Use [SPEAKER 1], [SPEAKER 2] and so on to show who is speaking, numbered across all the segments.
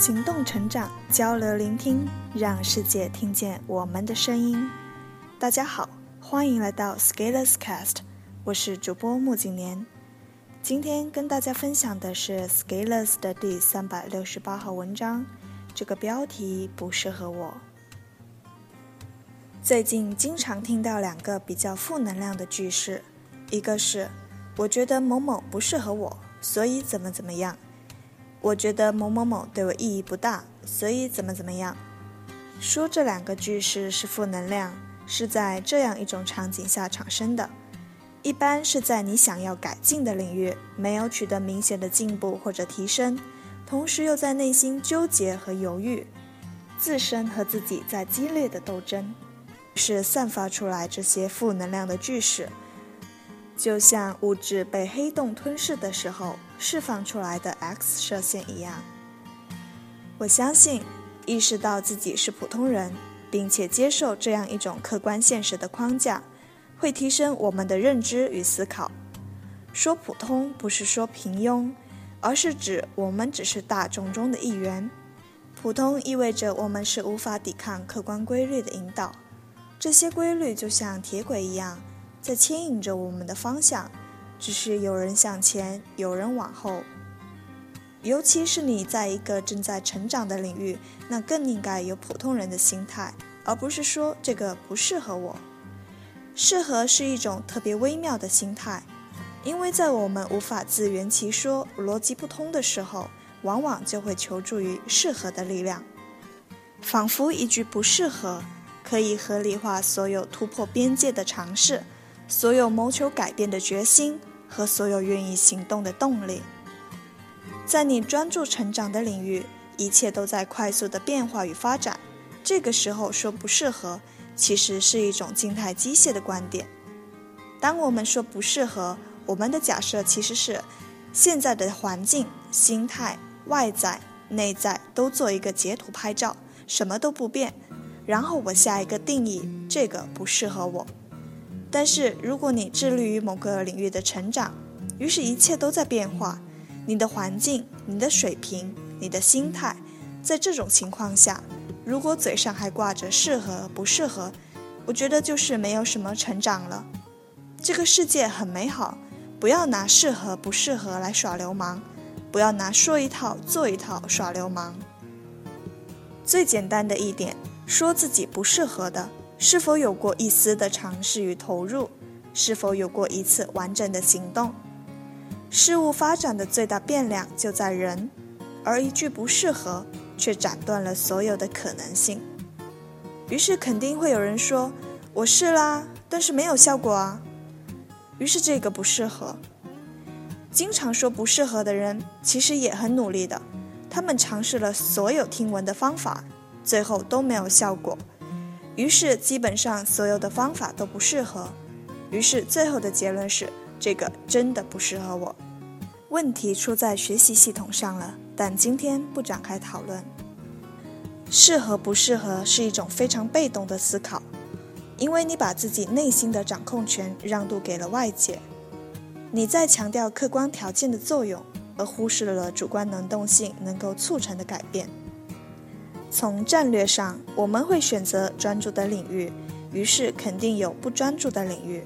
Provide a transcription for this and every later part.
[SPEAKER 1] 行动成长，交流聆听，让世界听见我们的声音。大家好，欢迎来到 Scalers Cast，我是主播穆景年。今天跟大家分享的是 Scalers 的第三百六十八号文章，这个标题不适合我。最近经常听到两个比较负能量的句式，一个是我觉得某某不适合我，所以怎么怎么样。我觉得某某某对我意义不大，所以怎么怎么样。说这两个句式是负能量，是在这样一种场景下产生的，一般是在你想要改进的领域没有取得明显的进步或者提升，同时又在内心纠结和犹豫，自身和自己在激烈的斗争，是散发出来这些负能量的句式。就像物质被黑洞吞噬的时候释放出来的 X 射线一样。我相信，意识到自己是普通人，并且接受这样一种客观现实的框架，会提升我们的认知与思考。说普通不是说平庸，而是指我们只是大众中的一员。普通意味着我们是无法抵抗客观规律的引导，这些规律就像铁轨一样。在牵引着我们的方向，只是有人向前，有人往后。尤其是你在一个正在成长的领域，那更应该有普通人的心态，而不是说这个不适合我。适合是一种特别微妙的心态，因为在我们无法自圆其说、逻辑不通的时候，往往就会求助于适合的力量，仿佛一句不适合，可以合理化所有突破边界的尝试。所有谋求改变的决心和所有愿意行动的动力，在你专注成长的领域，一切都在快速的变化与发展。这个时候说不适合，其实是一种静态机械的观点。当我们说不适合，我们的假设其实是现在的环境、心态、外在、内在都做一个截图拍照，什么都不变，然后我下一个定义，这个不适合我。但是，如果你致力于某个领域的成长，于是一切都在变化，你的环境、你的水平、你的心态，在这种情况下，如果嘴上还挂着适合不适合，我觉得就是没有什么成长了。这个世界很美好，不要拿适合不适合来耍流氓，不要拿说一套做一套耍流氓。最简单的一点，说自己不适合的。是否有过一丝的尝试与投入？是否有过一次完整的行动？事物发展的最大变量就在人，而一句不适合却斩断了所有的可能性。于是肯定会有人说：“我试啦，但是没有效果啊。”于是这个不适合。经常说不适合的人，其实也很努力的，他们尝试了所有听闻的方法，最后都没有效果。于是，基本上所有的方法都不适合。于是，最后的结论是，这个真的不适合我。问题出在学习系统上了，但今天不展开讨论。适合不适合是一种非常被动的思考，因为你把自己内心的掌控权让渡给了外界。你在强调客观条件的作用，而忽视了主观能动性能够促成的改变。从战略上，我们会选择专注的领域，于是肯定有不专注的领域。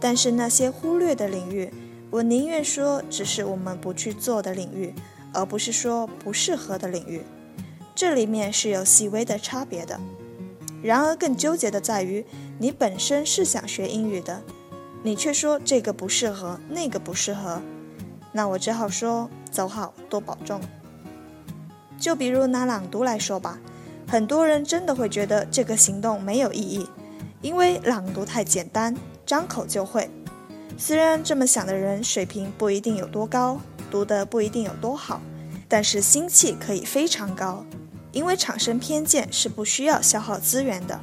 [SPEAKER 1] 但是那些忽略的领域，我宁愿说只是我们不去做的领域，而不是说不适合的领域。这里面是有细微的差别的。然而更纠结的在于，你本身是想学英语的，你却说这个不适合，那个不适合，那我只好说走好，多保重。就比如拿朗读来说吧，很多人真的会觉得这个行动没有意义，因为朗读太简单，张口就会。虽然这么想的人水平不一定有多高，读的不一定有多好，但是心气可以非常高，因为产生偏见是不需要消耗资源的。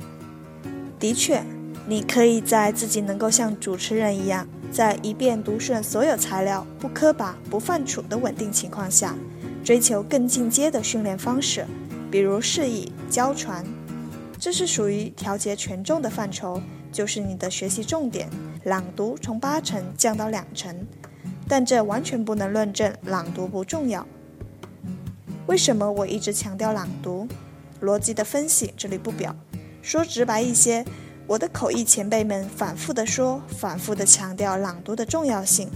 [SPEAKER 1] 的确，你可以在自己能够像主持人一样，在一遍读顺所有材料、不磕巴、不犯怵的稳定情况下。追求更进阶的训练方式，比如示意、教传，这是属于调节权重的范畴，就是你的学习重点。朗读从八成降到两成，但这完全不能论证朗读不重要。为什么我一直强调朗读？逻辑的分析这里不表。说直白一些，我的口译前辈们反复的说，反复的强调朗读的重要性。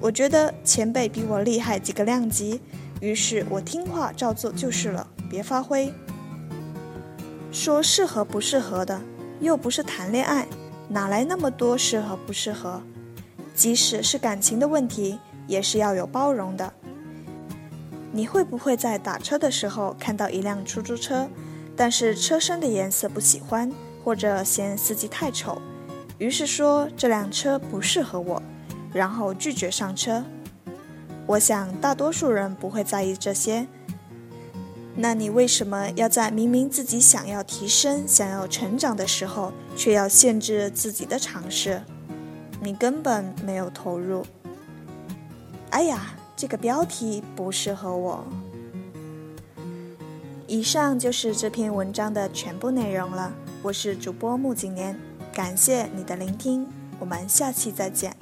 [SPEAKER 1] 我觉得前辈比我厉害几个量级，于是我听话照做就是了，别发挥。说适合不适合的，又不是谈恋爱，哪来那么多适合不适合？即使是感情的问题，也是要有包容的。你会不会在打车的时候看到一辆出租车？但是车身的颜色不喜欢，或者嫌司机太丑，于是说这辆车不适合我，然后拒绝上车。我想大多数人不会在意这些。那你为什么要在明明自己想要提升、想要成长的时候，却要限制自己的尝试？你根本没有投入。哎呀，这个标题不适合我。以上就是这篇文章的全部内容了。我是主播木景年，感谢你的聆听，我们下期再见。